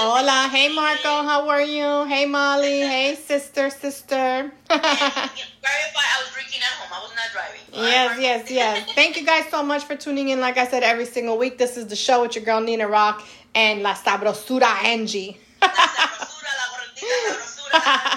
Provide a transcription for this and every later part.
Hola, hey Marco, how are you? Hey Molly, hey sister, sister. Verify I was drinking at home. I was not driving. Yes, yes, yes. Thank you guys so much for tuning in. Like I said, every single week, this is the show with your girl Nina Rock and La Sabrosura Angie. La sabrosura, la gordita sabrosura.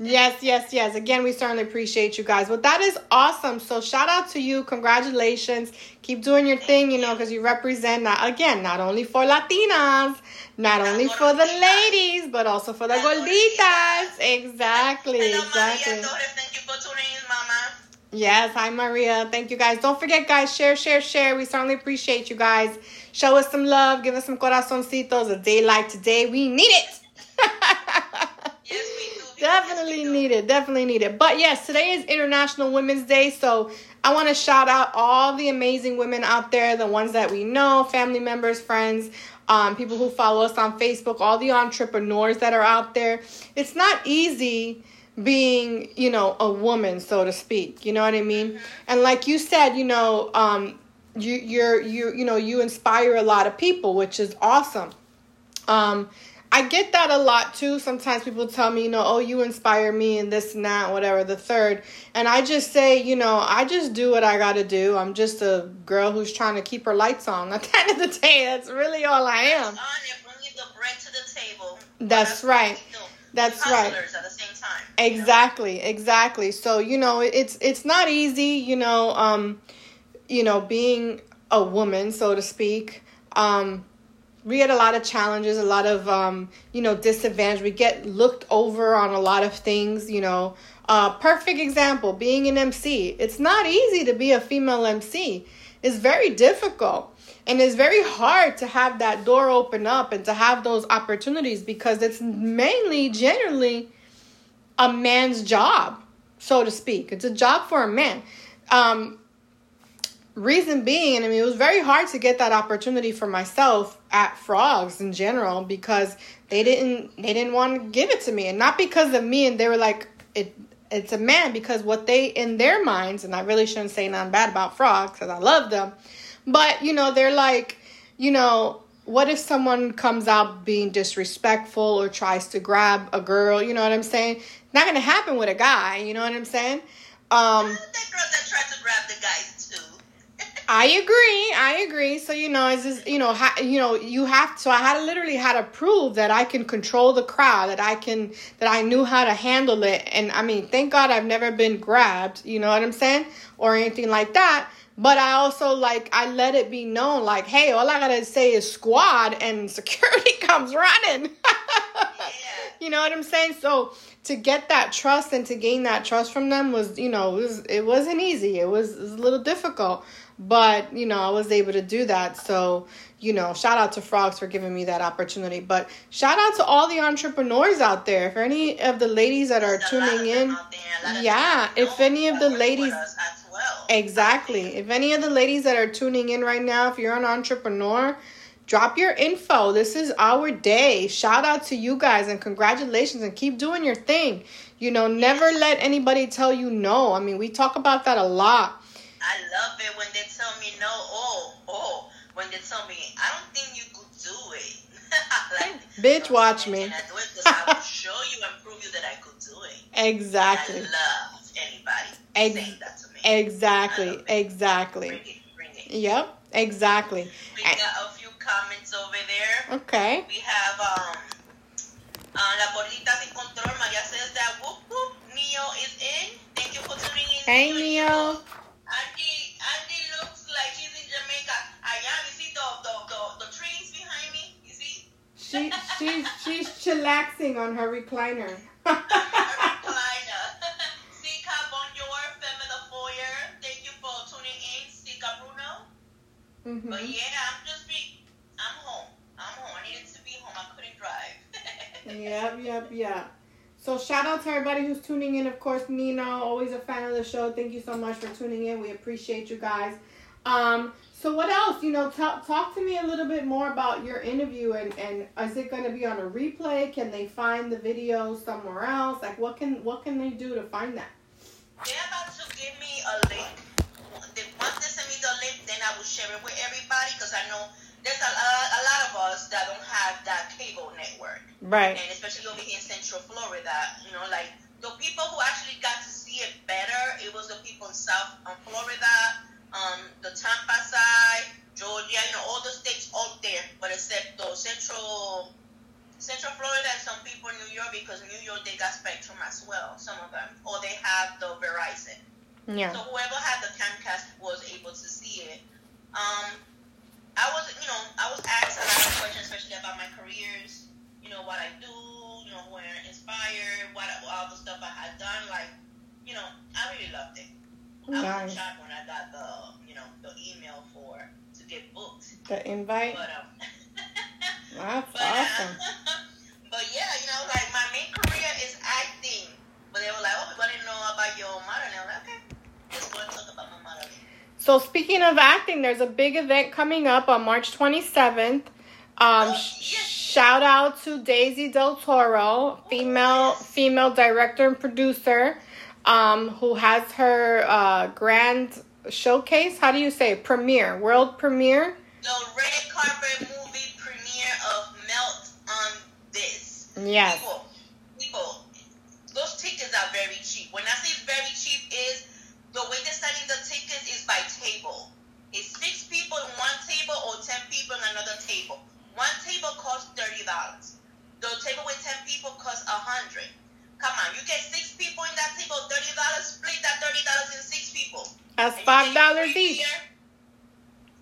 Yes, yes, yes. Again, we certainly appreciate you guys. Well, that is awesome. So, shout out to you. Congratulations. Keep doing your thing, you know, because you represent, not, again, not only for Latinas, not only for the ladies, but also for the gorditas. Exactly, exactly. Torres. Thank you for tuning in, Mama. Yes, hi Maria. Thank you guys. Don't forget, guys, share, share, share. We certainly appreciate you guys. Show us some love. Give us some corazoncitos. A day like today, we need it. Yes, we do. Definitely Yes, we do. need it. Definitely need it. But yes, today is International Women's Day, so I want to shout out all the amazing women out there, the ones that we know, family members, friends, um, people who follow us on Facebook, all the entrepreneurs that are out there. It's not easy being, you know, a woman, so to speak. You know what I mean? And like you said, you know, um, you you're you you know you inspire a lot of people, which is awesome. Um, I get that a lot too. Sometimes people tell me, you know, oh, you inspire me and this and that, whatever, the third. And I just say, you know, I just do what I got to do. I'm just a girl who's trying to keep her lights on. At the end of the day, that's really all I am. On and bringing the bread to the table. That's right. That's right. at the same time. you know? Exactly, exactly. So, you know, it's it's not easy, you know, um, you know, being a woman, so to speak. Um, we get a lot of challenges, a lot of um, you know, disadvantage. We get looked over on a lot of things, you know. Uh, perfect example, being an MC. It's not easy to be a female MC. It's very difficult. And it's very hard to have that door open up and to have those opportunities because it's mainly generally a man's job, so to speak. It's a job for a man. Um, reason being, I mean, it was very hard to get that opportunity for myself at Frogs in general because they didn't they didn't want to give it to me, and not because of me. And they were like, it it's a man because what they in their minds, and I really shouldn't say nothing bad about Frogs because I love them, but you know, they're like, you know. What if someone comes out being disrespectful or tries to grab a girl? You know what I'm saying? Not gonna happen with a guy. You know what I'm saying? Um, that girl that tried to grab the. I agree. I agree. So you know, it's just you know, ha- you know, you have. So I had to literally had to prove that I can control the crowd, that I can, that I knew how to handle it. And I mean, thank God I've never been grabbed. You know what I'm saying, or anything like that. But I also like I let it be known, like, hey, all I gotta say is squad, and security comes running. You know what I'm saying? So to get that trust and to gain that trust from them was, you know, it, was, it wasn't easy. It was, it was a little difficult, but you know, I was able to do that. So, you know, shout out to Frogs for giving me that opportunity. But shout out to all the entrepreneurs out there. For any of the ladies that are There's a lot of tuning in, there, a lot of yeah, if any of the ladies- with us as well. Exactly. If any of the ladies that are tuning in right now, if you're an entrepreneur, drop your info. This is our day. Shout out to you guys and congratulations and keep doing your thing. You know, never let anybody tell you no. I mean, we talk about that a lot. I love it when they tell me no. Oh, oh, when they tell me I don't think you could do it. like, Bitch, watch me. I do it? I will show you and prove you that I could do it. Exactly. I love anybody Ex- saying that to me. Exactly. Exactly. Bring it, bring it. Yep. Exactly. We got a few comments over there. Okay. We have um, uh, La Gordita Sin Control. Maria says that whoop whoop, Neo is in. Thank you for tuning in. Hey, Neo. Angie, Angie looks like she's in Jamaica. Allá, you see the, the, the, the trees behind me? You see? She she's she's chillaxing on her recliner. Carolina. Sika Bonjour, Femme de Foyer. Thank you for tuning in, Sika Bruno. Mhm. But yeah, I'm just be, I'm home. I'm home. I needed to be home. I couldn't drive. Yep, yep, yep. So shout out to everybody who's tuning in. Of course, Nino, always a fan of the show. Thank you so much for tuning in. We appreciate you guys. Um, so what else? You know, talk talk to me a little bit more about your interview and and is it going to be on a replay? Can they find the video somewhere else? Like what can what can they do to find that? They're about to give me a link. Once they send me the link, then I will share it with everybody because I know there's a, a, a lot of us that don't have that cable network. Right. And especially over here in Central Florida, you know, like the people who actually got to see it better, it was the people in South um, Florida, um, the Tampa side, Georgia, you know, all the states out there, but except those Central Central Florida and some people in New York because New York they got Spectrum as well, some of them, or they have the Verizon. Yeah. So whoever had the Comcast was able to see it. Um, I was, you know, I was asked a lot of questions, especially about my careers, you know, what I do, you know, who I'm inspired, what all the stuff I had done. Like, you know, I really loved it. I was Nice. shocked when I got the, you know, the email for to get booked. The invite. But um, That's but, awesome. uh, but yeah, you know, like my main career is acting. But they were like, oh, we want to know about your modeling. I'm like, okay, let's go and talk about my modeling. So speaking of acting, there's a big event coming up on March 27th. Um, Oh, yes. shout out to Daisy Del Toro, female yes. female director and producer, um, who has her uh, grand showcase. How do you say it? premiere? World premiere? The red carpet movie premiere of Melt on This. Yes. People, people, those tickets are very cheap. When I say very cheap, is the way they're selling the tickets is by table. It's six people in one table or ten people in another table. One table costs thirty dollars. The table with ten people costs a hundred. Come on, you get six people in that table, thirty dollars. Split that thirty dollars in six people. That's five dollars each. beer.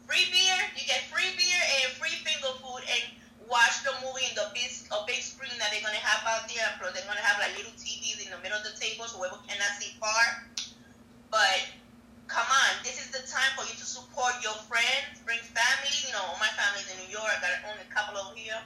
Free beer, you get free beer and free finger food and watch the movie in the big a big screen that they're gonna have out there. Plus they're gonna have like little TVs in the middle of the table so whoever cannot see far. But come on, this is the time for you to support your friends, bring family. You know, my family's in New York. I got only a couple over here.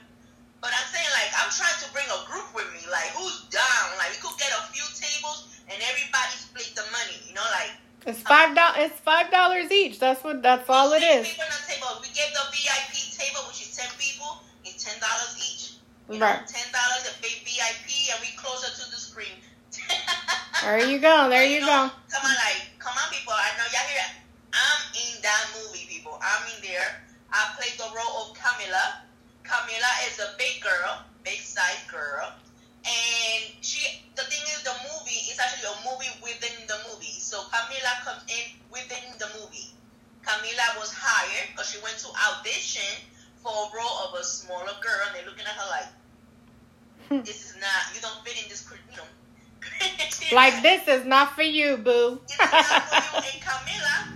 But I'm saying like I'm trying to bring a group with me. Like who's down? Like we could get a few tables and everybody split the money. You know, like It's five dollars. It's five dollars each. That's what. That's all it is. People on the table. We gave the VIP table, which is ten people, it's ten dollars each. You Right. Know, ten dollars a big VIP, and we closer to the screen. There you go. There you know, go. Come on, like, come on, people. I know y'all hear. I'm in that movie, people. I'm in there. I played the role of Camila. Camila is a big girl, big size girl, and she. The thing is, the movie is actually a movie within the movie. So Camila comes in within the movie. Camila was hired because she went to audition for a role of a smaller girl, and they're looking at her like. "This is not. You don't fit in this, cr- you know." Like this is not for you, boo. Not for you. And Camila,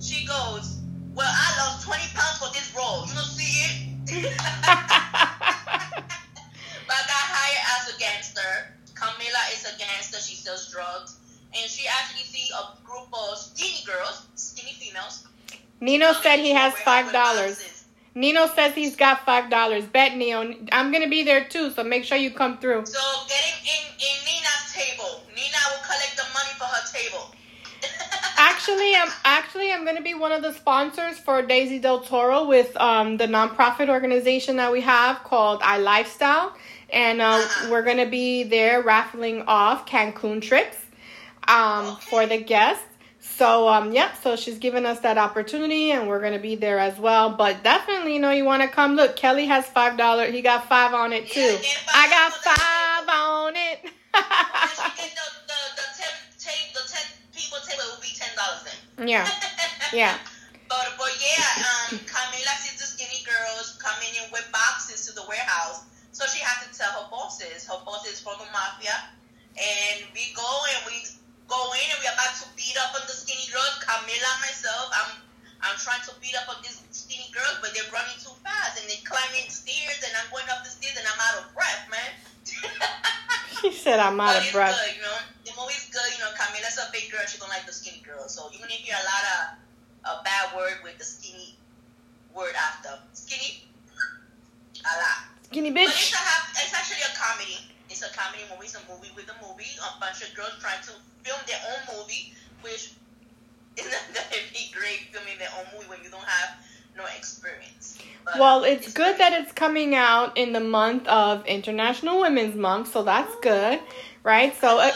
she goes, "Well, I lost 20 pounds for this role. You don't see it." but I got hired as a gangster. Camila is a gangster. She sells drugs, and she actually see a group of skinny girls, skinny females. Nino said he has five dollars. Nino says he's got five dollars. Bet Neo. I'm gonna be there too, so make sure you come through. So getting in in Nina's table. Nina will collect the money for her table. Actually, I'm actually I'm gonna be one of the sponsors for Daisy Del Toro with um the nonprofit organization that we have called I Lifestyle, and uh, Uh-huh. we're gonna be there raffling off Cancun trips um Okay. for the guests. So um yep, so she's given us that opportunity, and we're gonna be there as well. But definitely, you know, you want to come. Look, Kelly has five dollars. He got five on it too. Yeah, I got five on it. When she get the the the ten tape the ten people table it will be ten dollars then. yeah, yeah. But but yeah, um, Camila sees the skinny girls coming in with boxes to the warehouse, so she has to tell her bosses. Her bosses from the mafia, and we go and we go in and we're about to beat up on the skinny girls. Camila, myself, I'm I'm trying to beat up on these skinny girls, but they're running too fast and they're climbing stairs, and I'm going up the stairs and I'm out of. She said I'm out But of breath. good, you know. The movie's good, you know. Camila's a big girl; she don't like the skinny girl, so you're gonna hear a lot of a bad word with the skinny word after skinny. A lot. Skinny bitch. But it's a it's actually a comedy. It's a comedy movie. It's a movie with a movie. A bunch of girls trying to film their own movie, which is not gonna be great filming their own movie when you don't have no experience. But Well, it's good great. that it's coming out in the month of International Women's Month, so that's good, right? So, uh,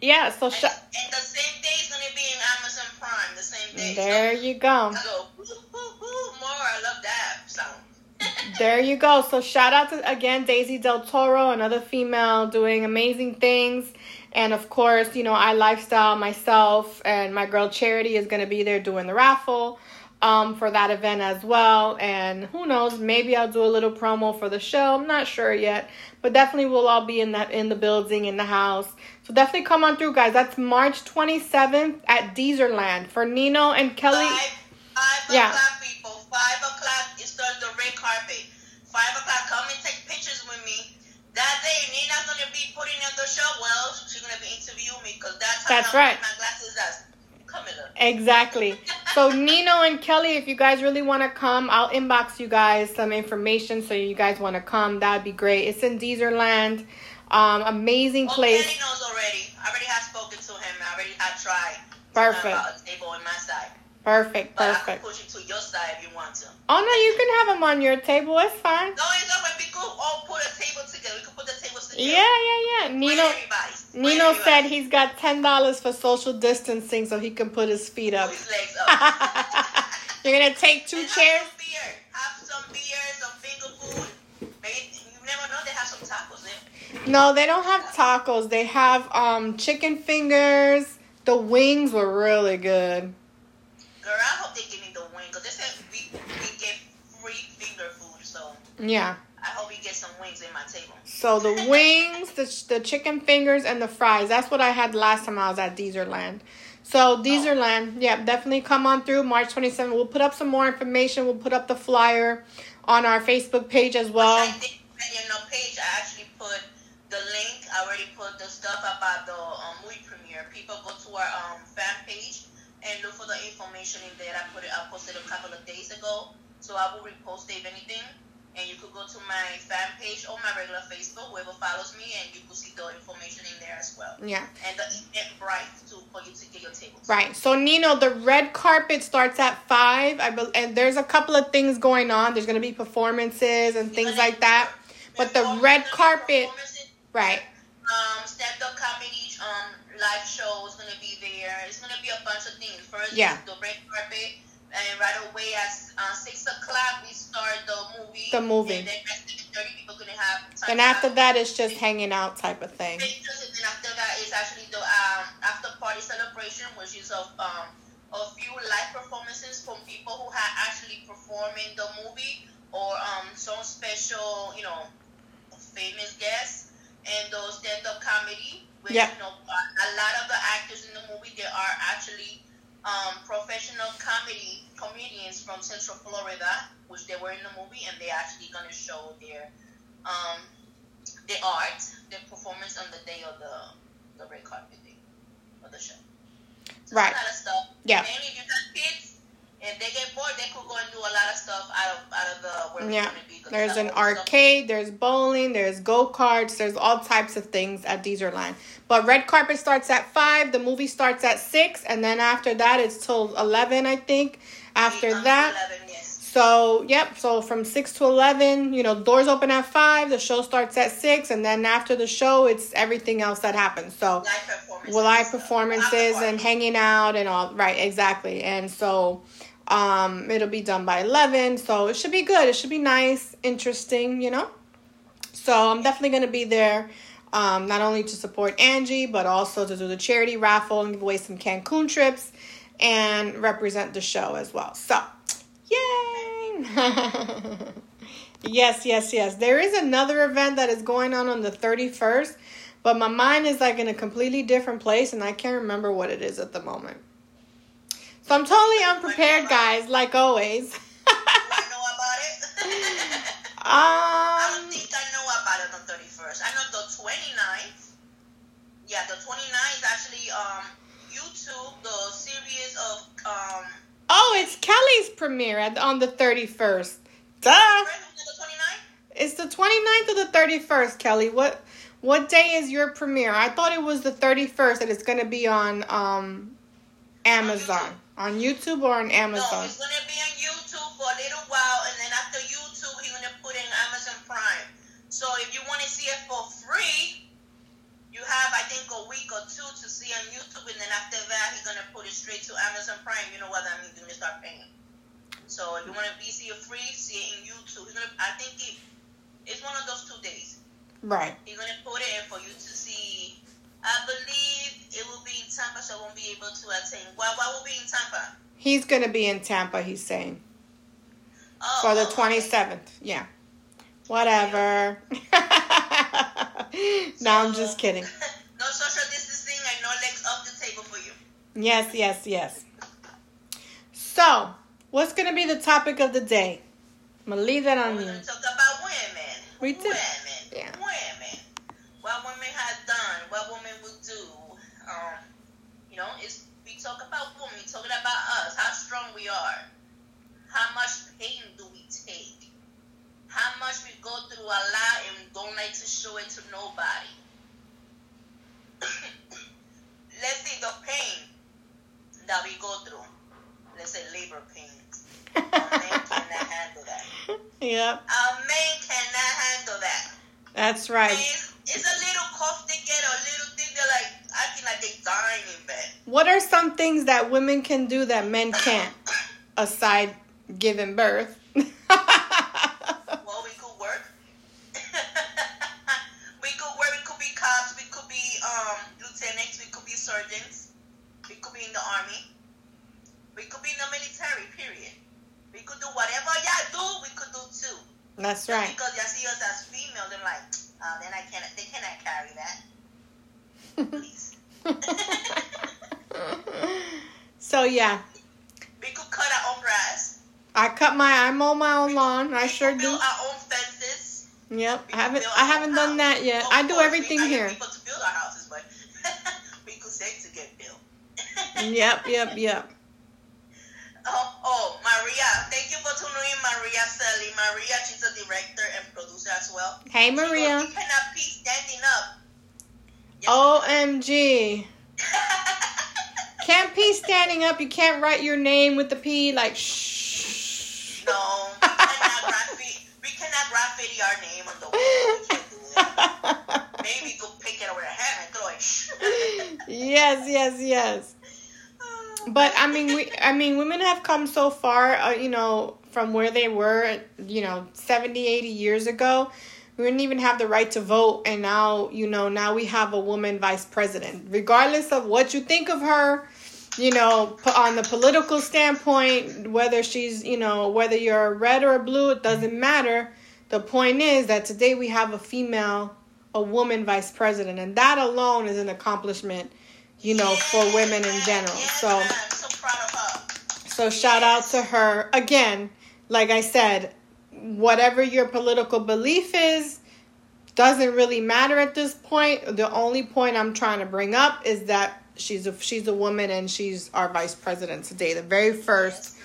yeah, so sh- and the same day it's gonna be in Amazon Prime. The same day. there So you go. I go, woo, woo, woo, more. I love that sound. There you go. So shout out to again Daisy Del Toro, another female doing amazing things. And of course, you know, I lifestyle myself and my girl Charity is gonna be there doing the raffle um, for that event as well. And who knows, maybe I'll do a little promo for the show. I'm not sure yet, but definitely we'll all be in that in the building in the house. So definitely come on through, guys. That's March 27th at Dezerland for Nino and Kelly. Five, five Yeah. o'clock, people. Five o'clock. It starts the red carpet. Five o'clock. Come and take pictures with me. That day, Nina's gonna be putting on the show. Well, she's gonna be interviewing me because that's how That's I right. My glasses as Camilla. Exactly. So Nino and Kelly, if you guys really want to come, I'll inbox you guys some information so you guys want to come. That'd be great. It's in Dezerland. Um, amazing Well, place. Kenny knows already. I already have spoken to him. I already had tried. Perfect. About a table on my side. Perfect, But I can perfect. push it to your side if you want to. Oh no, you can have them on your table. It's fine. No, it's not gonna be good. All put a table together. We can put the together. Yeah, yeah, yeah. Nino Nino said he's got ten dollars for social distancing so he can put his feet up. His up. You're gonna take two And chairs? Have some beer. Have some beer, some finger food. Maybe you never know they have some tacos there. No, they don't have tacos. They have um chicken fingers. The wings were really good. Girl, I hope they give me the wing because they said we we get free finger food. So Yeah. I hope we get some wings in my table. So the wings, the, the chicken fingers, and the fries. That's what I had last time I was at Dezerland. So Dezerland, yeah, definitely come on through March 27th. We'll put up some more information. We'll put up the flyer on our Facebook page as well. I did in the page. I actually put the link. I already put the stuff about the um, movie premiere. People go to our um, fan page and look for the information in there. I put it. I posted a couple of days ago, so I will repost it if anything. And you could go to my fan page or my regular Facebook, whoever follows me, and you could see the information in there as well. Yeah. And the Eventbrite too for you to get your tables. Right. So Nino, the red carpet starts at five. I bel and there's a couple of things going on. There's gonna be performances and things like that. But the red carpet, right? um, stand-up comedy, um, live show is gonna be there. It's gonna be a bunch of things. First, Yeah. the red carpet, and right away at uh, six o'clock we start the movie. The movie. And then at seven thirty, people gonna have. Time And after out. that, it's just hanging out type of thing. And then after that is actually the um, after party celebration, which is of um, a few live performances from people who had actually performed in the movie or um, some special, you know, famous guests and those stand-up comedy. Which, Yep. you know, a lot of the actors in the movie they are actually um, professional comedy comedians from Central Florida, which they were in the movie, and they're actually gonna show their um, the art, the performance on the day of the the red carpet day of the show. So Right. Of stuff. Yeah. Mainly if you got kids, if they get bored, they could go and do a lot of stuff out of out of the where Yeah. gonna be. 'cause There's an stuff- arcade, there's bowling, there's go karts, there's all types of things at Dezerland. But red carpet starts at five, the movie starts at six, and then after that it's till eleven, I think. After Eight, that, 11, yes. so yep, so from six to eleven, you know, doors open at five, the show starts at six, and then after the show, it's everything else that happens. So Live performances. live performances and hanging out and all right, exactly. And so um it'll be done by 11 so it should be good. It should be nice interesting you know? So i'm definitely going to be there um not only to support angie but also to do the charity raffle and give away some cancun trips and represent the show as well. So yay! Yes yes yes. There is another event that is going on on the 31st but my mind is like in a completely different place and i can't remember what it is at the moment so i'm totally unprepared guys like always I know about it. I don't um think I know about it on 31st. I know the 29th. Yeah, the 29th is actually um YouTube, the series of um. oh it's kelly's premiere at, on the 31st duh Right, the 29th? it's the 29th or the 31st kelly what what day is your premiere i thought it was the 31st and it's going to be on um amazon on youtube or on Amazon? No, it's gonna be on YouTube for a little while, and then after YouTube, he's gonna put in Amazon Prime. So if you want to see it for free, you have I think a week or two to see on YouTube, and then after that, he's gonna put it straight to Amazon Prime. You know what that means? You're gonna start paying. So if you want to be see it free, see it in YouTube. He's gonna, I think it, it's one of those two days. Right. He's gonna put it in for you to see. I believe it will be in Tampa, so I won't be able to attend. Why? Why will be in Tampa? He's going to be in Tampa, he's saying. Oh, For the oh, okay. 27th. Yeah. Whatever. no, I'm just kidding. no social distancing and no legs off the table for you. Yes, yes, yes. So, what's going to be the topic of the day? I'm going to leave that on We're you. gonna talk about women. We did. Women. Yeah. Women. What women have done. What women will do. Um, you know, it's we talk about women. We talking about us. How strong we are. How much pain do we take? How much we go through a lot and don't like to show it to nobody. Let's see the pain that we go through. Let's say labor pains. A man cannot handle that. Yep, A man cannot handle that. that's right. It's, it's a little cough they get, a little thing they're like acting like they dying in bed. What are some things that women can do that men can't, aside giving birth? Well, we could work. we could work. We could be cops. We could be um, lieutenants. We could be surgeons. We could be in the army. We could be in the military. Period. We could do whatever y'all do. We could do too. That's right. Because y'all see us as female, they're like, oh, then I cannot. They cannot carry that. Please. so yeah, We could cut our own grass. I cut my I mow my own lawn. I We sure could do. build our own fences. Yep, We I haven't I haven't own done that yet. Of I do everything we here. people to build our houses, but we could save to get built. Yep, yep, yep. Oh, oh, Maria. Thank you for tuning in, Maria Selly. Maria, she's a director and producer as well. Hey She goes, Maria. We cannot be standing up. Yes, OMG. Can't pee standing up. You can't write your name with the P like shh. No, we cannot graffiti. We cannot graffiti our name on the wall. We can't do that. Maybe could pick it over the hand and throw it. yes, yes, yes. But I mean, we, I mean, women have come so far, uh, you know, from where they were, you know, 70, 80 years ago. We didn't even have the right to vote, and now, you know, now we have a woman vice president. Regardless of what you think of her, you know, on the political standpoint, whether she's, you know, whether you're red or blue, it doesn't matter. The point is that today we have a female, a woman vice president, and that alone is an accomplishment, you know, for women in general. So, so proud of her. so shout out to her again. Like I said, whatever your political belief is doesn't really matter at this point. The only point I'm trying to bring up is that she's a she's a woman and she's our vice president today, the very first.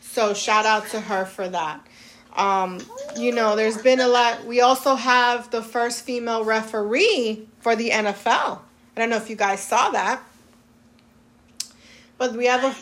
So shout out to her for that. Um, you know, there's been a lot. We also have the first female referee for the NFL. I don't know if you guys saw that, but we have a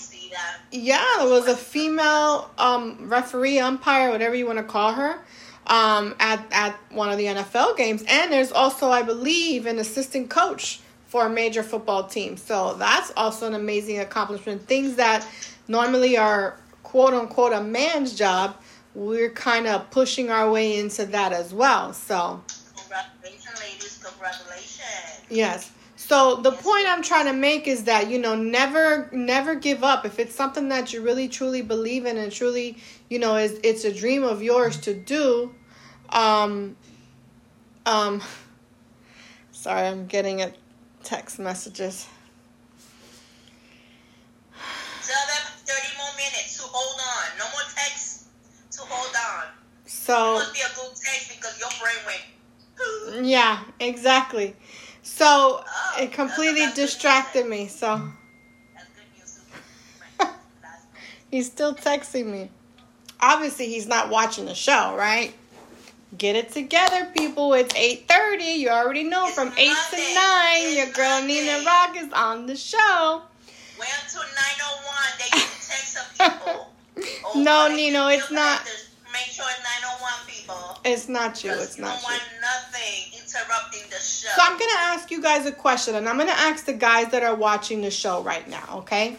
yeah, there was a female um, referee, umpire, whatever you want to call her, um, at at one of the NFL games, and there's also, I believe, an assistant coach for a major football team. So that's also an amazing accomplishment. Things that normally are quote unquote a man's job, we're kind of pushing our way into that as well. So Congratulations, ladies. Congratulations. Yes. So the point I'm trying to make is that you know never never give up if it's something that you really truly believe in and truly you know is it's a dream of yours to do um um sorry I'm getting a text messages Tell them 30 more minutes to hold on. No more text to hold on. It so must be a good text because your brain went. yeah exactly so Oh, it completely distracted me so That's good news. Right. That's good. He's still texting me. Obviously, he's not watching the show, right? Get it together, people. It's 8.30. You already know It's from 8 to 9, Monday. your girl Monday. Nina Rock is on the show. Wait until 901. They can text some people. Oh, No, Nino, it's not. Make sure it's 901 people. It's not you. It's you not don't you. want nothing interrupting the show. So I'm going to ask you guys a question, and I'm going to ask the guys that are watching the show right now, okay?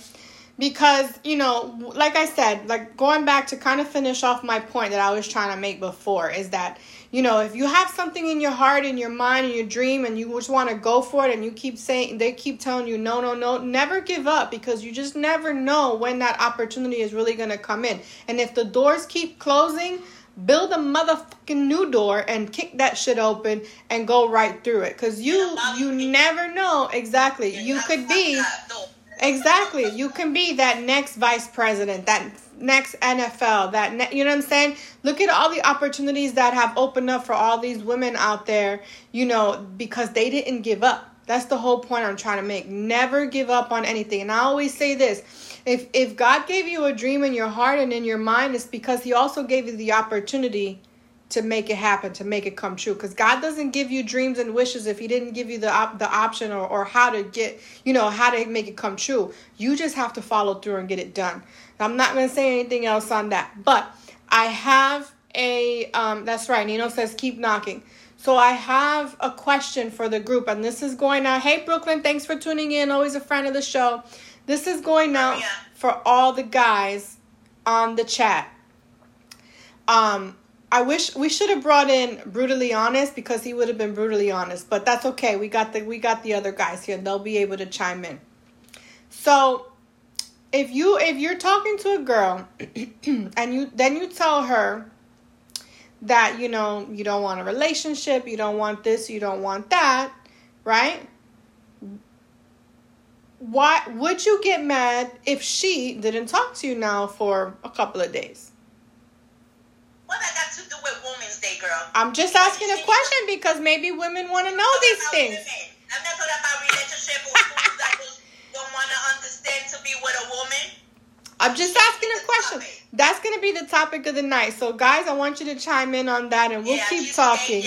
Because you know like i said like going back to kind of finish off my point that i was trying to make before is that you know if you have something in your heart in your mind and your dream and you just want to go for it and you keep saying they keep telling you no no no never give up because you just never know when that opportunity is really going to come in. And if the doors keep closing build a motherfucking new door and kick that shit open and go right through it. Because you you never know exactly. You could be Exactly. You can be that next vice president, that next NFL, that ne- you know what I'm saying? Look at all the opportunities that have opened up for all these women out there, you know, because they didn't give up. That's the whole point I'm trying to make. Never give up on anything. And I always say this, if if God gave you a dream in your heart and in your mind, it's because he also gave you the opportunity to make it happen, to make it come true. Because God doesn't give you dreams and wishes if He didn't give you the op- the option or, or how to get, you know, how to make it come true. You just have to follow through and get it done. I'm not going to say anything else on that. But I have a, um, that's right, Nino says keep knocking. So I have a question for the group, and this is going out. Hey, Brooklyn, thanks for tuning in. Always a friend of the show. This is going out for all the guys on the chat. Um, I wish we should have brought in brutally honest because he would have been brutally honest, but that's okay. We got the we got the other guys here. They'll be able to chime in. So, if you if you're talking to a girl and you then you tell her that you know you don't want a relationship, you don't want this, you don't want that, right? Why would you get mad if she didn't talk to you now for a couple of days? What that got to do with Women's Day, girl? I'm just asking a question because maybe women want to know these things. Women. I'm not talking about relationship fools that just don't want to understand to be with a woman. I'm just asking a question. That's going to be the topic of the night. So, guys, I want you to chime in on that and we'll yeah, keep talking.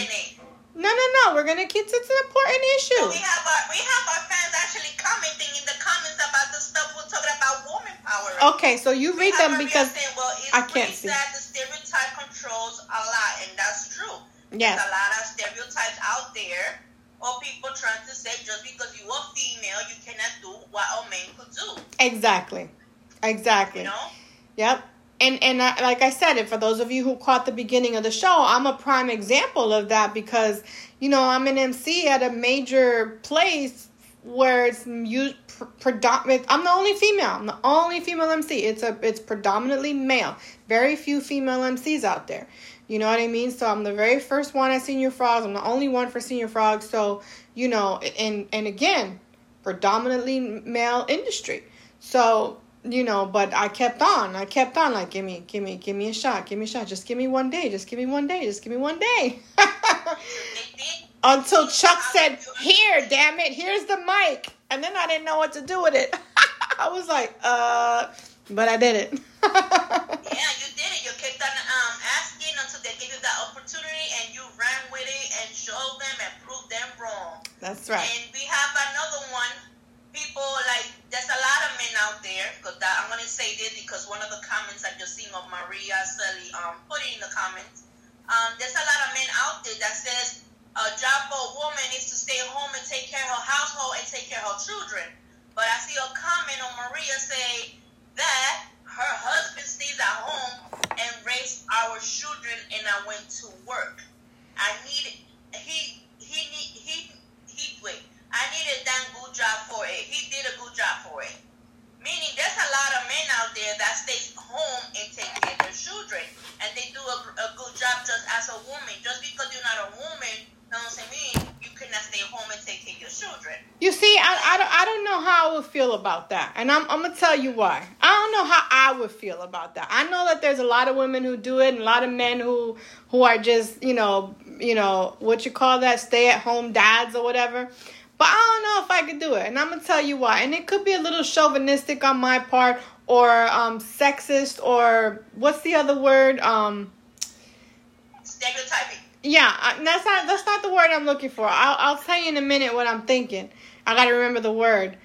No, no, no. We're gonna keep. It's an important issue. we have our we have our fans actually commenting in the comments about the stuff we're talking about woman power. Okay, so you read them because saying, well, I can't see. That the stereotype controls a lot, and that's true. Yes. There's a lot of stereotypes out there, or people trying to say just because you are female, you cannot do what a man could do. Exactly. Exactly. You know. Yep and and I, like I said, for those of you who caught the beginning of the show, I'm a prime example of that because you know I'm an MC at a major place where it's used predominant. I'm the only female. I'm the only female MC. It's a it's predominantly male. Very few female MCs out there. You know what I mean? So I'm the very first one at Señor Frogs. I'm the only one for Señor Frogs. So you know, and and again, predominantly male industry. So you know, but I kept on. I kept on like, give me, give me, give me a shot, give me a shot. Just give me one day. Just give me one day. Just give me one day. Until Chuck said, "Here, damn it, here's the mic," and then I didn't know what to do with it. I was like, uh, but I did it. yeah, you did it. You kept on um, asking until they gave you that opportunity, and you ran with it and showed them and proved them wrong. That's right. And we have another one people like there's a lot of men out there because I'm gonna say this because one of the comments I just seen of Maria Selly um put in the comments. Um, there's a lot of men out there that says a job for a woman is to stay home and take care of her household and take care of her children. But I see a comment on Maria say that her husband stays at home and raised our children and I went to work. I need he he need he he wait. I needed that good job for it. He did a good job for it. Meaning there's a lot of men out there that stay home and take care of their children. And they do a, a good job just as a woman. Just because you're not a woman doesn't mean you cannot stay home and take care of your children. You see, I, I, don't, I don't know how I would feel about that. And I'm, I'm going to tell you why. I don't know how I would feel about that. I know that there's a lot of women who do it and a lot of men who, who are just, you know, you know, what you call that, stay at home dads or whatever. But I don't know if I could do it. And I'm going to tell you why. And it could be a little chauvinistic on my part or um, sexist or what's the other word? Um, Stereotyping. Yeah, that's not that's not the word I'm looking for. I'll I'll tell you in a minute what I'm thinking. I got to remember the word.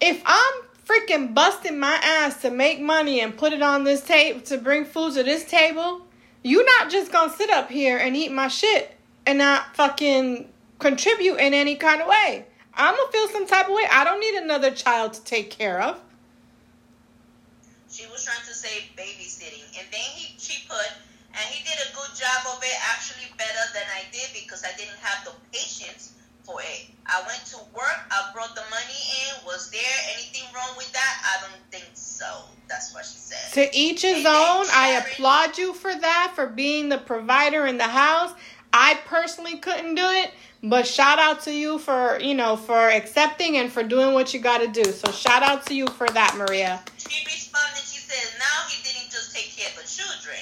If I'm freaking busting my ass to make money and put it on this table to bring food to this table, you're not just going to sit up here and eat my shit and not fucking contribute in any kind of way. I'm gonna feel some type of way. I don't need another child to take care of. She was trying to say babysitting, and then he she put, and he did a good job of it, actually better than I did because I didn't have the patience for it. I went to work, I brought the money in. Was there anything wrong with that? I don't think so. That's what she said. To each his And own. I applaud you for that, for being the provider in the house. I personally couldn't do it, but shout out to you for, you know, for accepting and for doing what you got to do. So shout out to you for that, Maria. She responded, she says, now he didn't just take care of the children.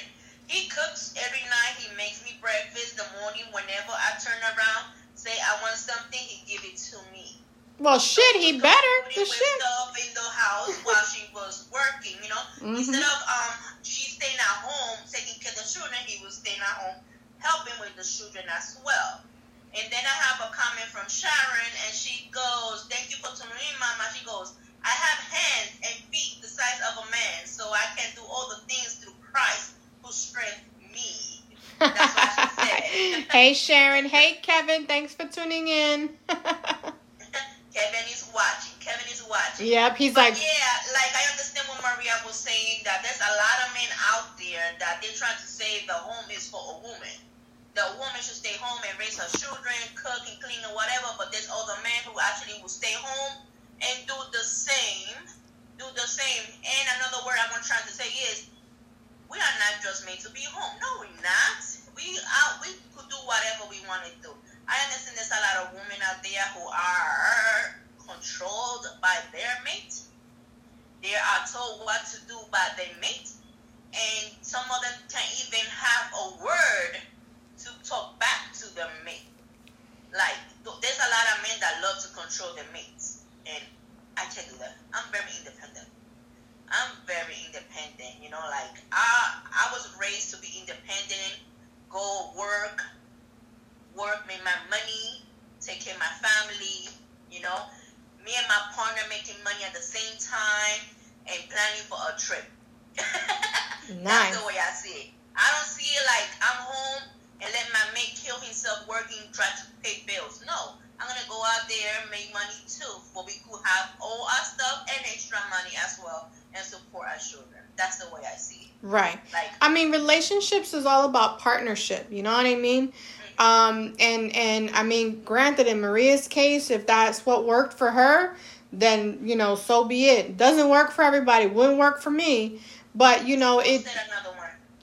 He cooks every night. He makes me breakfast the morning whenever I turn around, say I want something, he give it to me. Well, shit, he was better. The shit. stuff in the house while she was working, you know. Mhm. Instead of um she staying at home taking care of the children, he was staying at home helping with the children as well. And then I have a comment from Sharon, and she goes, "Thank you for tuning in, Mama." She goes, "I have hands and feet the size of a man, so I can do all the things through Christ who strengthens me." That's what she said. hey, Sharon. Hey, Kevin. Thanks for tuning in. Kevin is watching. Kevin is watching. yep, he's But like, yeah, like I understand what Maria was saying that there's a lot of men out there that they're trying to say the home is for a woman. The woman should stay home and raise her children, cook and clean and whatever. But there's other men who actually will stay home and do the same, do the same. And another word I'm trying to say is, we are not just made to be home. No, we're not. We are. We could do whatever we want to do. I understand there's a lot of women out there who are controlled by their mate. They are told what to do by their mate, and some of them can't even have a word to talk back to the mate. Like th- there's a lot of men that love to control their mates, and I can't do that. I'm very independent. I'm very independent. You know, like I I was raised to be independent, go work, work, make my money, take care of my family. You know, me and my partner making money at the same time and planning for a trip. Nice. That's the way I see it. I don't see it like I'm home and let my mate kill himself working, try to pay bills. No, I'm gonna go out there and make money too, for we could have all our stuff and extra money as well and support our children. That's the way I see it. right. Like I mean, relationships is all about partnership. You know what I mean? Um, and and I mean, granted, in Maria's case, if that's what worked for her, then you know, so be it. Doesn't work for everybody. Wouldn't work for me. But you know, it said another one.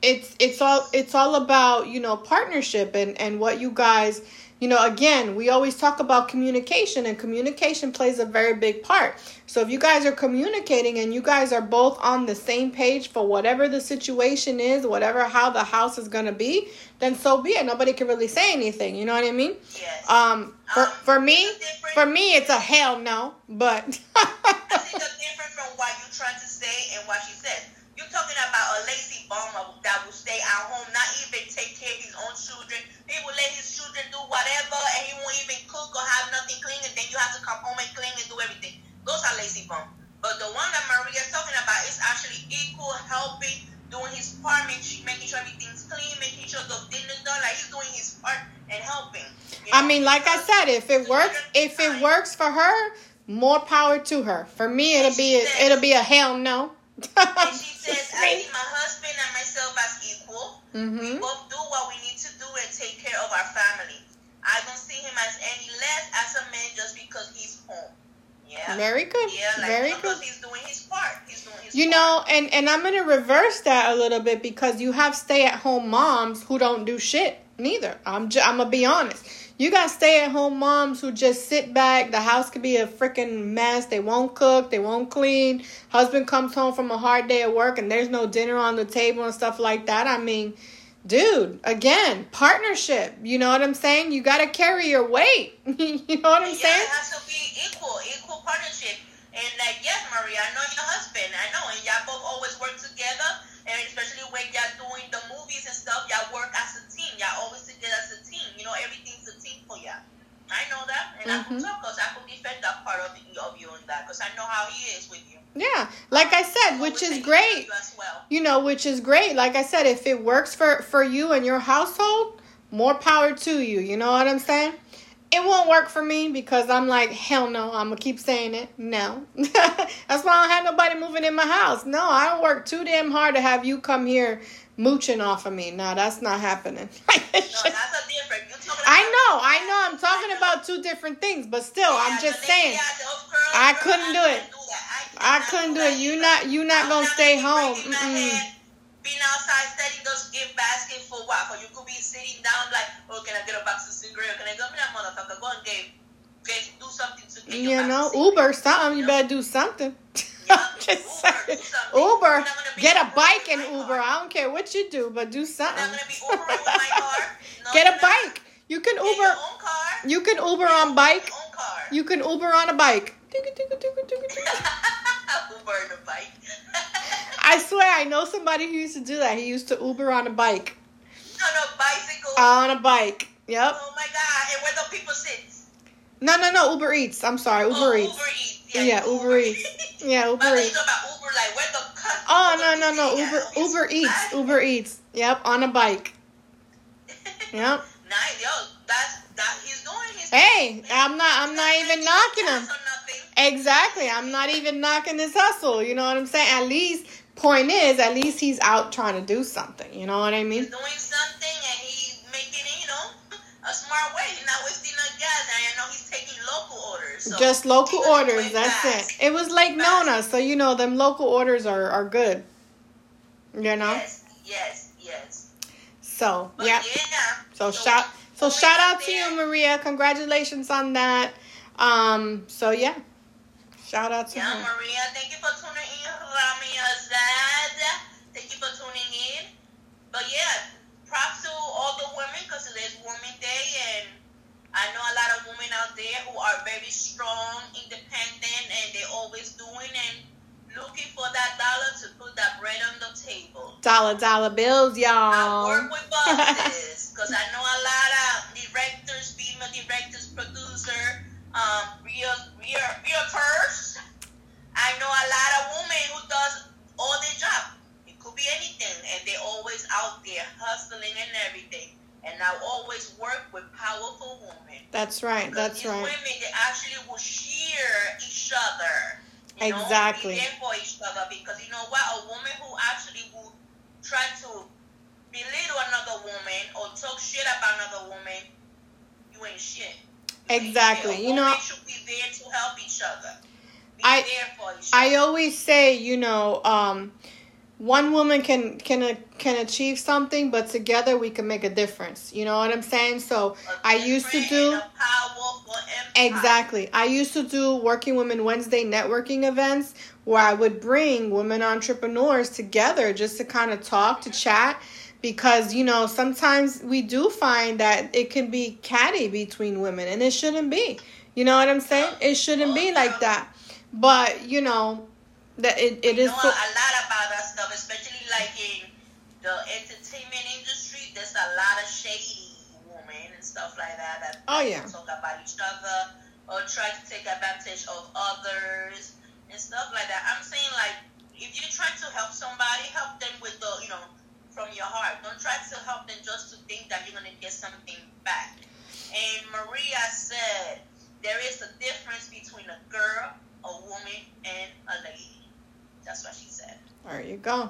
It's it's all it's all about you know partnership and and what you guys you know again we always talk about communication and communication plays a very big part so if you guys are communicating and you guys are both on the same page for whatever the situation is whatever how the house is going to be then so be it nobody can really say anything you know what i mean Yes. um for Um, for me for me it's a hell no but I think it's different from what you're trying to say and what she said. You're talking about a lazy bum that will stay at home, not even take care of his own children. He will let his children do whatever, and he won't even cook or have nothing clean, and then you have to come home and clean and do everything. Those are lazy bum. But the one that Maria's talking about is actually equal, helping, doing his part, making, making sure everything's clean, making sure the dinner's done. Like he's doing his part and helping. you I mean, like I said, if it works, if it works for her, more power to her. For me, it'll be a, it'll be a hell no. And she says, I see my husband and myself as equal. We hmm both do what we need to do and take care of our family. I don't see him as any less as a man just because he's home. Yeah. Very good. Yeah, like Very because good. he's doing his part. He's doing his You part. know, and and I'm gonna reverse that a little bit because you have stay-at-home moms who don't do shit neither. I'm j- I'm gonna be honest. You got stay-at-home moms who just sit back. The house could be a freaking mess. They won't cook. They won't clean. Husband comes home from a hard day at work and there's no dinner on the table and stuff like that. I mean, dude, again, partnership. You know what I'm saying? You got to carry your weight. you know what I'm yeah, saying? it has to be equal, equal partnership. And like, yes, Maria, I know your husband. I know, and y'all both always work together. And especially when y'all doing the movies and stuff, y'all work as a team. Y'all always together as a team. You know, everything's a team. I know that, and I can Mhm. talk because I can defend that part of, of you and that because I know how he is with you. Yeah. Like I said, which is taking care of great. well. you know which is great like i said if it works for for you and your household more power to you you know what i'm saying it won't work for me because I'm like, hell no, I'm gonna keep saying it. No. that's why I don't have nobody moving in my house. No, I don't work too damn hard to have you come here mooching off of me. No, that's not happening. no, that's a different. I know, I know. I'm talking about two different things, but still, yeah, I'm just saying. I couldn't do it. I couldn't do it. You not, you not gonna stay home. Being outside studying those gift basket for what? For you could be sitting down like, oh, can I get a box of cigarettes? Can I go? That motherfucker, go and get, get do something to get You know, Uber something. You better do something. just Uber, Uber. Get a bike and Uber. I don't care what you do, but do something. Get a bike. You can Uber. You can Uber on bike. You can Uber on a bike. Uber on a bike. I swear, I know somebody who used to do that. He used to Uber on a bike. On a bicycle. On a bike. Yep. Oh my god! And where the people sit? No, no, no. Uber Eats. I'm sorry. Uber oh, Eats. Uber Eats. Yeah, yeah Uber, Uber Eats. Yeah, Uber Eats. About Uber, like, where the cut? oh no, no, no. Uber oh, Uber Eats. Uber Eats. Yep, on a bike. Yep. nice, yo. That's that he's doing his. Hey, I'm not. I'm not even knocking him. Exactly. I'm not even knocking his hustle. You know what I'm saying? At least point is, at least he's out trying to do something. You know what I mean? He's doing something a smart way. He's not wasting no gas. And I know he's taking local orders. So Just local orders. That's fast. it. It was Lake fast. Nona, so you know them local orders are are good. You know. Yes. Yes. Yes. So but yeah. So, so shout. So shout out to you, Maria. Congratulations on that. Um. So yeah. Shout out to yeah, her. Maria. Thank you for tuning in, Ramia Zad. Thank you for tuning in. But yeah, props to all the women because it is Women Day, and I know a lot of women out there who are very strong, independent, and they're always doing and looking for that dollar to put that bread on the table. Dollar, dollar bills, y'all. I work with bosses because I know a lot of directors, female directors, producer um, real, real, realtors. I know a lot of women who does all their job. It could be anything, and they're always out there hustling and everything. And I always work with powerful women. That's right. That's these right. Women they actually will cheer each other. You exactly. Know, be there for each other because you know what? A woman who actually will try to belittle another woman or talk shit about another woman, you ain't shit. Exactly. You know, should be there to help each other. Be I I always say, you know, um, one woman can can uh, can achieve something, but together we can make a difference. You know what I'm saying? So I used to do exactly. I used to do Working Women Wednesday networking events where I would bring women entrepreneurs together just to kind of talk, to chat because you know sometimes we do find that it can be catty between women and it shouldn't be you know what i'm saying it shouldn't be like that but you know that it, it is know a lot about that stuff especially like in the entertainment industry there's a lot of shady women and stuff like that that oh yeah talk about each other or try to take advantage of others and stuff like that i'm saying like if you're trying to help somebody help them with the you know from your heart. Don't try to help them just to think that you're going to get something back. And Maria said there is a difference between a girl, a woman, and a lady. That's what she said. There you go.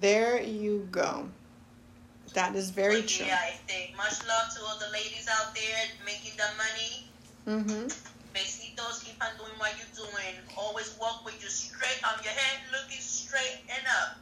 There you go. That is very true. Yeah, I think much love to all the ladies out there making the money. Mm-hmm. Besitos, keep on doing what you're doing. Always walk with you straight on your head, looking straight and up.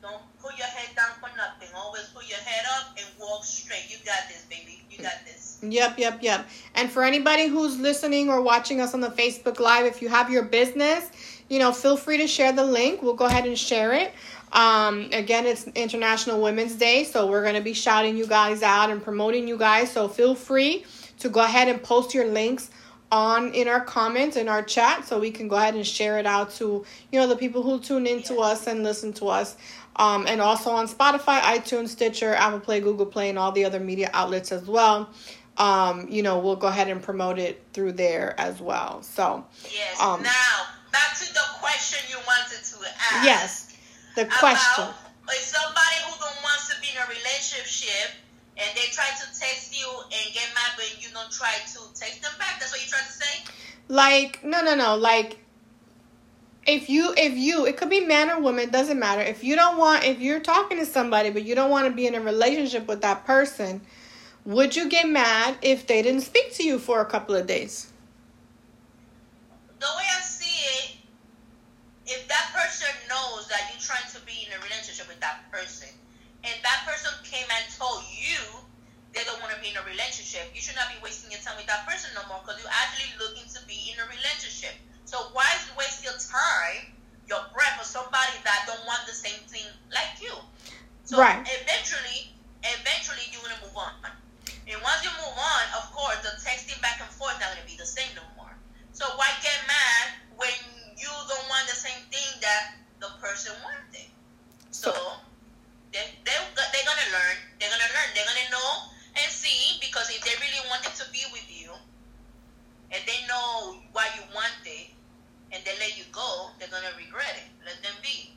Don't put your head down for nothing. Always put your head up and walk straight. You got this, baby. You got this. Yep, yep, yep. And for anybody who's listening or watching us on the Facebook Live, if you have your business, you know, feel free to share the link. We'll go ahead and share it. Um, again, it's International Women's Day, so we're going to be shouting you guys out and promoting you guys. So feel free to go ahead and post your links on in our comments in our chat so we can go ahead and share it out to you know the people who tune into us and listen to us um, and also on Spotify, iTunes, Stitcher, Apple Play, Google Play, and all the other media outlets as well. Um, you know, we'll go ahead and promote it through there as well. So, yes. Um, now, back to the question you wanted to ask. Yes, the question. About, somebody who don't wants to be in a relationship and they try to text you and get mad but you don't try to text them back. That's what you're trying to say. Like no no no like if you if you it could be man or woman doesn't matter if you don't want if you're talking to somebody but you don't want to be in a relationship with that person would you get mad if they didn't speak to you for a couple of days The way I if that person knows that you're trying to be in a relationship with that person, and that person came and told you they don't want to be in a relationship, you should not be wasting your time with that person no more because you're actually looking to be in a relationship. So why waste your time, your breath for somebody that don't want the same thing like you? So Right. eventually, eventually you're gonna move on. And once you move on, of course, the texting back and forth not gonna be the same no more. So why get mad when you don't want the same thing that the person wanted? So So- they they they're gonna learn. They're gonna learn. They're gonna know and see because if they really wanted to be with you, and they know why you want it, and they let you go, they're gonna regret it. Let them be.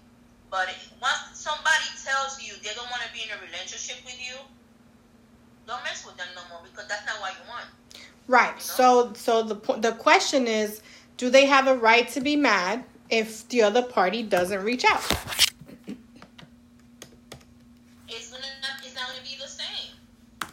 But once somebody tells you they don't want to be in a relationship with you, don't mess with them no more because that's not what you want. right so so the po- the question is do they have a right to be mad if the other party doesn't reach out It's not, it's not gonna be the same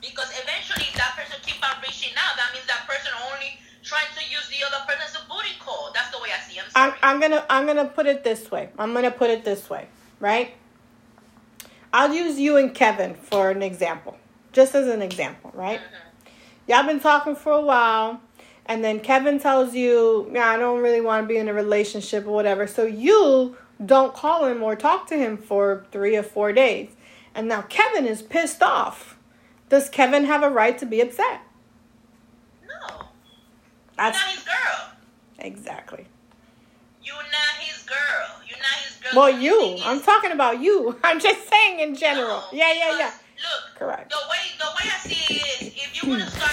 because eventually that person keep on reaching out. That means that person only trying to use the other person as a booty call. That's the way I see. I'm. I'm, I'm gonna I'm gonna put it this way. I'm gonna put it this way, right? I'll use you and Kevin for an example, just as an example, right? Mhm. Y'all been talking for a while, and then Kevin tells you, "Yeah, I don't really want to be in a relationship or whatever." So you don't call him or talk to him for three or four days, and now Kevin is pissed off. Does Kevin have a right to be upset? No, you're That's not his girl. exactly. You're not his girl. You're not his girl. Well, you. I'm talking about you. I'm just saying in general. No, Yeah, yeah, yeah. Look, Correct. The way the way I see it is, if you're gonna start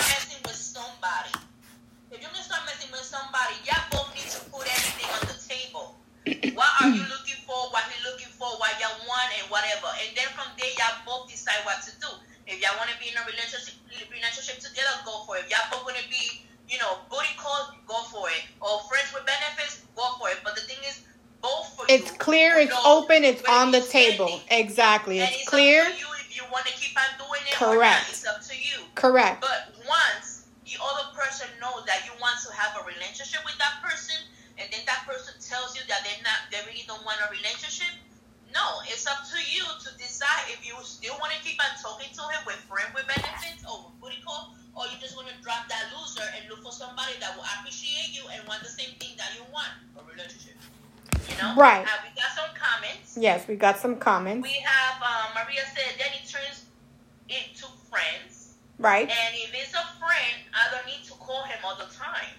somebody, y'all both need to put everything on the table. What are you looking for? What he looking for? What y'all want and whatever. And then from there, y'all both decide what to do. If y'all want to be in a relationship, relationship together, go for it. If y'all both want to be, you know, booty calls, go for it. Or friends with benefits, go for it. But the thing is, both for It's you clear, it's open, it's on the table. standing. Exactly. And It's it's clear. you if you want to keep on doing it or Correct. not. It's up to you. Correct. But once other person knows that you want to have a relationship with that person, and then that person tells you that they're not, they really don't want a relationship. No, it's up to you to decide if you still want to keep on talking to him with friend with benefits or with booty call, or you just want to drop that loser and look for somebody that will appreciate you and want the same thing that you want a relationship. You know, Right. Uh, we got some comments. Yes, we got some comments. We have um, Maria said then it turns into friends. Right? And if it's a friend, I don't need to call him all the time.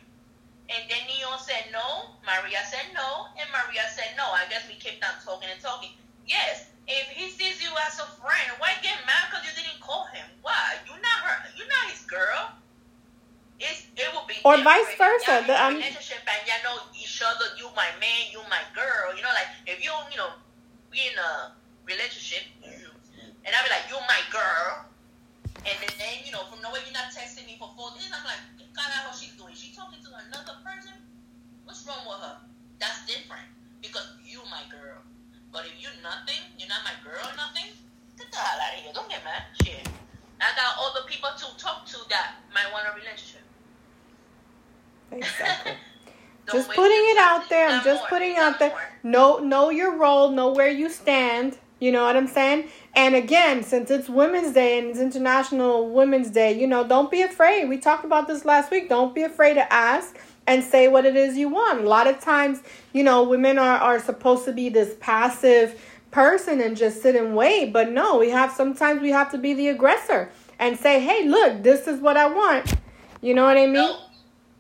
And then Neon said no, Maria said no, and Maria said no. I guess we kept on talking and talking. Yes, if he sees you as a friend, why get mad because you didn't call him? Why? You're not her. You're not his girl. It's it will be Or different. vice versa. The, um, relationship and y'all know each other. You my man. You my girl. You know, like if you you know we in a relationship, and I be like you my girl. And then, then, you know, from nowhere, you're not texting me for four days. I'm like, God, how she's doing? She talking to another person? What's wrong with her? That's different because you my girl. But if you're nothing, you're not my girl, nothing. Get the hell out of here. Don't get mad. Shit. I got other people to talk to that might want a relationship. exactly. Just putting it out there. I'm just more. putting out there. Know know your role. Know where you stand. You know what I'm saying? And again, since it's Women's Day and it's International Women's Day, you know, don't be afraid. We talked about this last week. Don't be afraid to ask and say what it is you want. A lot of times, you know, women are, are supposed to be this passive person and just sit and wait. But no, we have sometimes we have to be the aggressor and say, hey, look, this is what I want. You know what I mean? No,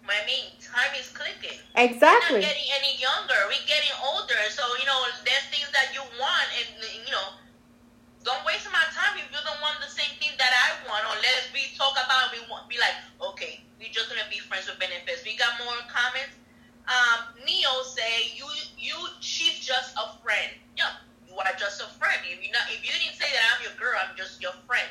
I mean, time is clicking. Exactly. We're not getting any younger. We're getting older. So, you know, there's things that you want, and, you know, don't waste my time if you don't want the same thing that I want. Or let's we talk about it, we want, be like, okay, we're just going to be friends with benefits. We got more comments. Um, Neo say, you, you, she's just a friend. Yeah, you are just a friend. If you not, if you didn't say that I'm your girl, I'm just your friend.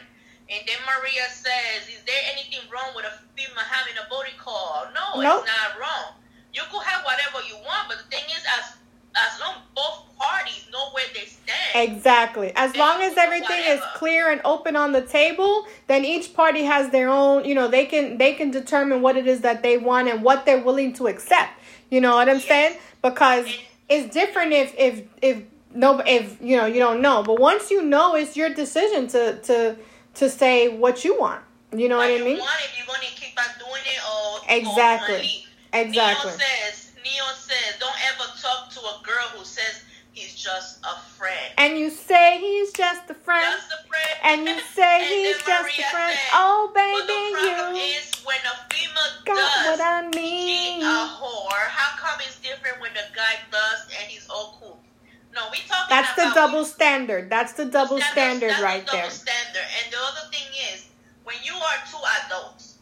And then Maria says, "Is there anything wrong with a female having a booty call? No, Nope. it's not wrong. You could have whatever you want, but the thing is, as as long both parties know where they stand, Exactly. As long as everything is clear and open on the table, then each party has their own, you know, they can they can determine what it is that they want and what they're willing to accept. You know what I'm Yes. saying? Because And- it's different if if if no if you know you don't know, but once you know it's your decision to to to say what you want. You know what what I you mean? want if you're gonna keep on doing it or Exactly. Or. Exactly. Neo says, Neo says, don't ever talk to a girl who says he's just a friend. And you say he's just a friend. Just a friend. And you say And he's just a friend. said, Oh the baby, you is when a female got does what I mean. a whore. How come it's different when the guy does and he's all cool? No, we talking That's the double standard. That's the double That's- standard that's the right double there. Standard. And the other thing is, when you are two adults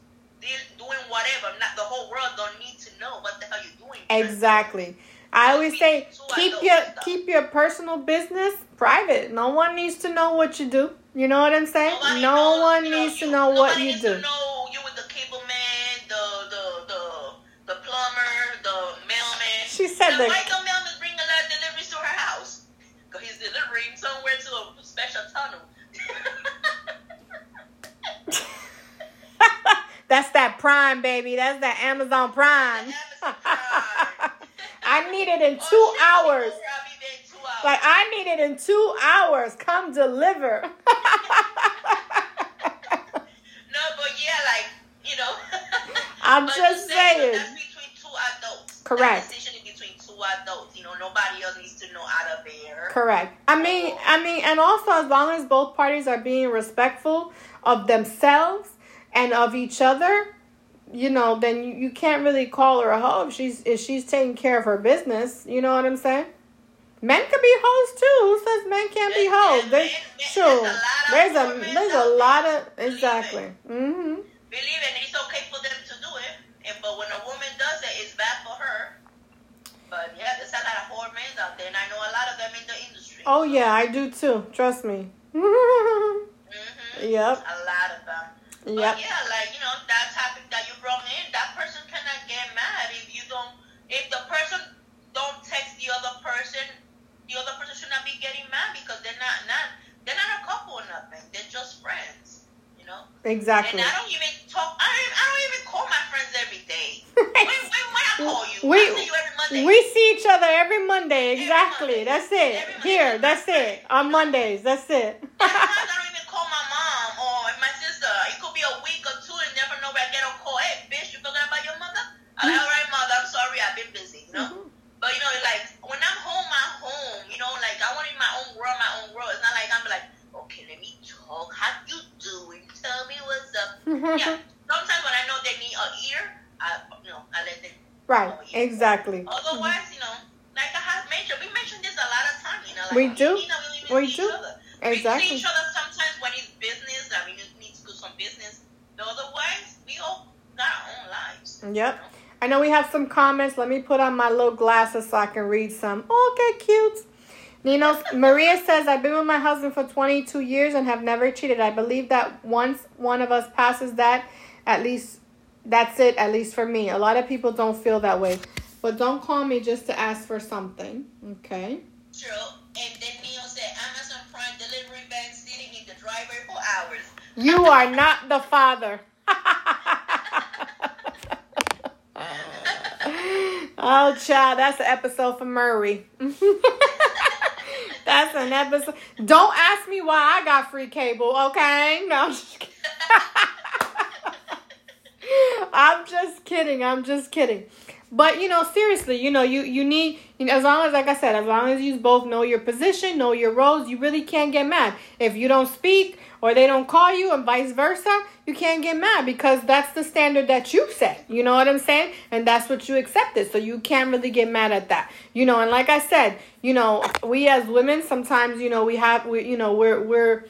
doing whatever, not the whole world don't need to know what the hell you're doing. Exactly. I always say keep your keep your personal business private. No one needs to know what you do. You know what I'm saying? Nobody no knows, one you know, needs to you- know what nobody you needs do. To know you with the cable man, the the the the plumber, the mailman. She said that- Why the mailman bring a lot of deliveries to her house? Because he's delivering somewhere to a special tunnel. That's that Prime, baby. That's that. Amazon Prime. I need it in two hours. I'll be there in two hours. Like I need it in two hours. Come deliver. No, but yeah, like you know. I'm just saying. That's between two adults. Correct. That decision is between two adults. You know, nobody else needs to know out of there. Correct. I mean, I mean, and also as long as both parties are being respectful of themselves and of each other, you know, then you, you can't really call her a hoe if she's if she's taking care of her business. You know what I'm saying? Men can be hoes too. Who says men can't be hoes? They, sure. there's a a lot of there's a lot of exactly. Mm-hmm. Believe it, it's okay for them to do it. And but when a woman does it, it's bad for her. But yeah, there's a lot of whore men out there, and I know a lot of them in the industry. Oh yeah, I do too. Trust me. Mm-hmm. Yep. A lot of them. Yep. But yeah, like you know, that topic that you brought in, that person cannot get mad if you don't. If the person don't text the other person, the other person should not be getting mad because they're not not they're not a couple or nothing. They're just friends, you know. Exactly. And I don't even talk. I don't. Even, I don't even call my friends every day. When, when, when I call you, We- I see you every Monday. We see each other every Monday. Every Exactly. Monday. That's it. Monday. Here, that's it. On Mondays. That's it. Sometimes I don't even call my mom or my sister. It could be a week or two and never know where I get a call. Hey, bitch, you forgot about your mother? I'm like, all right, mother. I'm sorry. I've been busy. You know. Mm-hmm. But you know, like when I'm home, I'm home. You know, like I want in my own world, my own world. It's not like I'm like, okay, let me talk. How you doing? Tell me what's up. Mm-hmm. Yeah. Sometimes when I know they need a ear, I you know I let them. right. Exactly. Otherwise, you know, like I have mentioned, we mentioned this a lot of times. You know, like We do. You know, we, We do. Each other. We Exactly. see each other sometimes when it's business. I mean, you need to do some business. But otherwise, we all got our own lives. Yep. I know we have some comments. Let me put on my little glasses so I can read some. Okay, cute. Nino Maria says, I've been with my husband for 22 years and have never cheated. I believe that once one of us passes that, at least that's it, at least for me. A lot of people don't feel that way. But don't call me just to ask for something. Okay. True. And then Neil said, Amazon Prime delivery van sitting in the driveway for hours. You are not the father. Oh, child, that's an episode for Maury. that's an episode. Don't ask me why I got free cable, okay? No, I'm just kidding. I'm just kidding. I'm just kidding. But you know, seriously, you know, you you need you know, as long as like I said, as long as you both know your position, know your roles, you really can't get mad. If you don't speak or they don't call you and vice versa, you can't get mad because that's the standard that you set. You know what I'm saying? And that's what you accepted. So you can't really get mad at that. You know, and like I said, you know, we as women sometimes, you know, we have we you know, we're we're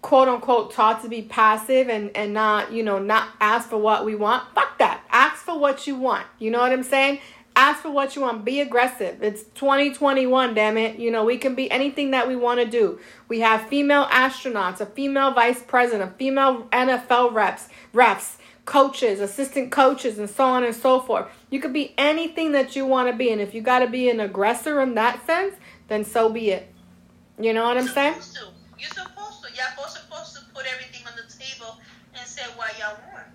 quote unquote taught to be passive and and not you know not ask for what we want fuck that for what you want you know what i'm saying Ask for what you want. Be aggressive. It's 2021, damn it. You know, we can be anything that we want to do. We have female astronauts, a female vice president, a female NFL reps, refs, coaches, assistant coaches, and so on and so forth. You could be anything that you want to be. And if you got to be an aggressor in that sense, then so be it. You know what I'm saying? You're supposed to. Y'all supposed to put everything on the table and say what y'all want.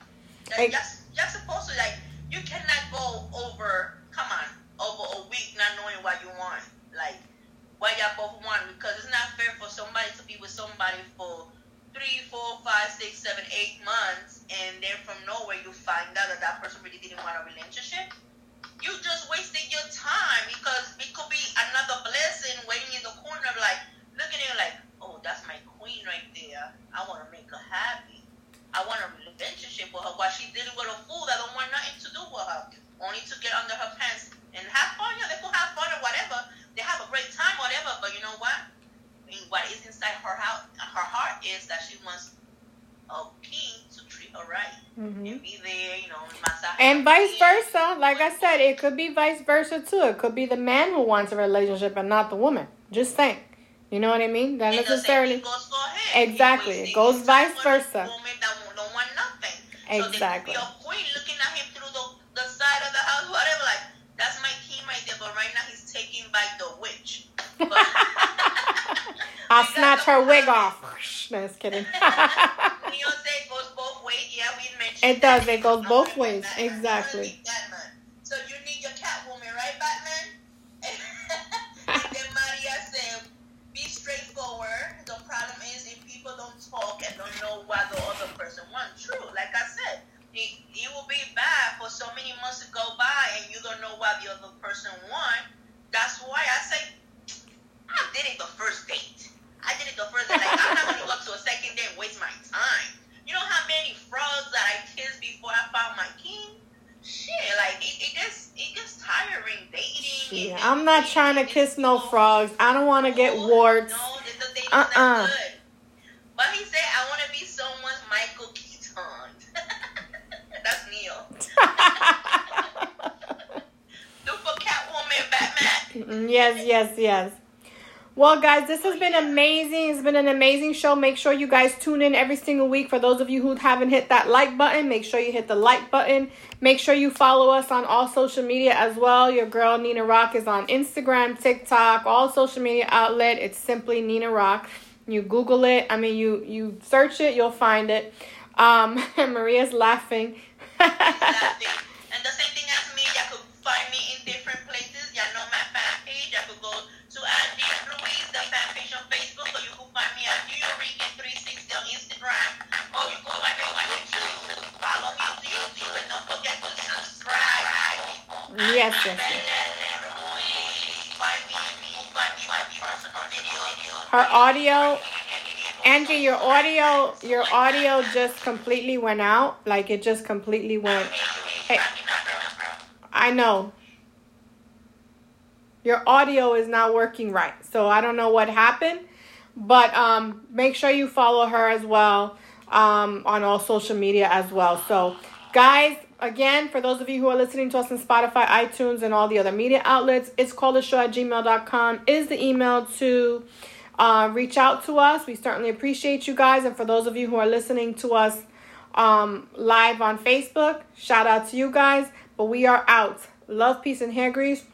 Like, y'all supposed to, like, you cannot go over, come on, over a week not knowing what you want. Like, what y'all both want. Because it's not fair for somebody to be with somebody for three, four, five, six, seven, eight months, and then from nowhere you find out that that person really didn't want a relationship. You just wasted your time because it could be another blessing waiting in the corner, like looking at you like, oh, that's my queen right there. I want to make her happy. I want a relationship with her. While she dealing with a fool that don't want nothing to do with her, only to get under her pants and have fun. Yeah, they could have fun or whatever. They have a great time, whatever. But you know what? I mean, what is inside her heart, her heart is that she wants a king to treat her right mm-hmm. and be there, you know, and vice versa. Like I said, it could be vice versa too. It could be the man who wants a relationship and not the woman. Just think. You know what I mean? Not necessarily. Exactly. It goes vice versa. Exactly. So queen looking at him through the, the side of the house, whatever. Like that's my king right there. But right now he's taking back the witch. I'll snatch her wig off. No, just kidding. it does. It goes both ways. Exactly. So you need your Catwoman, right, Batman? and then Maria said, "Be straightforward. The problem is if people don't talk and don't know what the other person wants. True, like I said." It, it will be bad for so many months to go by and you don't know what the other person wants. That's why I say I did it the first date. I did it the first day. Like, I'm not gonna go to a second date and waste my time. You know how many frogs that I kissed before I found my king? Shit, like it, it just it gets tiring dating. Yeah, I'm not trying to kiss no frogs. I don't want to get warts. No, the, the uh uh-uh. good. But he said I want to be someone's Michael Keaton. That's Neil. Do for Catwoman, Batman. Yes, yes, yes. Well, guys, this has been amazing. It's been an amazing show. Make sure you guys tune in every single week. For those of you who haven't hit that like button, make sure you hit the like button. Make sure you follow us on all social media as well. Your girl Nina Rock is on Instagram, TikTok, all social media outlet. It's simply Nina Rock. You Google it. I mean, you you search it, you'll find it. Um, Maria's laughing. Yes, yes. Her audio, Angie, your audio, your audio just completely went out. Like it just completely went. Hey, I know your audio is not working right. So I don't know what happened, but um, make sure you follow her as well um, on all social media as well. So, guys, again, for those of you who are listening to us on Spotify, iTunes, and all the other media outlets, it's called the show at gmail.com is the email to uh, reach out to us. We certainly appreciate you guys. And for those of you who are listening to us um, live on Facebook, shout out to you guys. But we are out. Love, peace, and hair grease.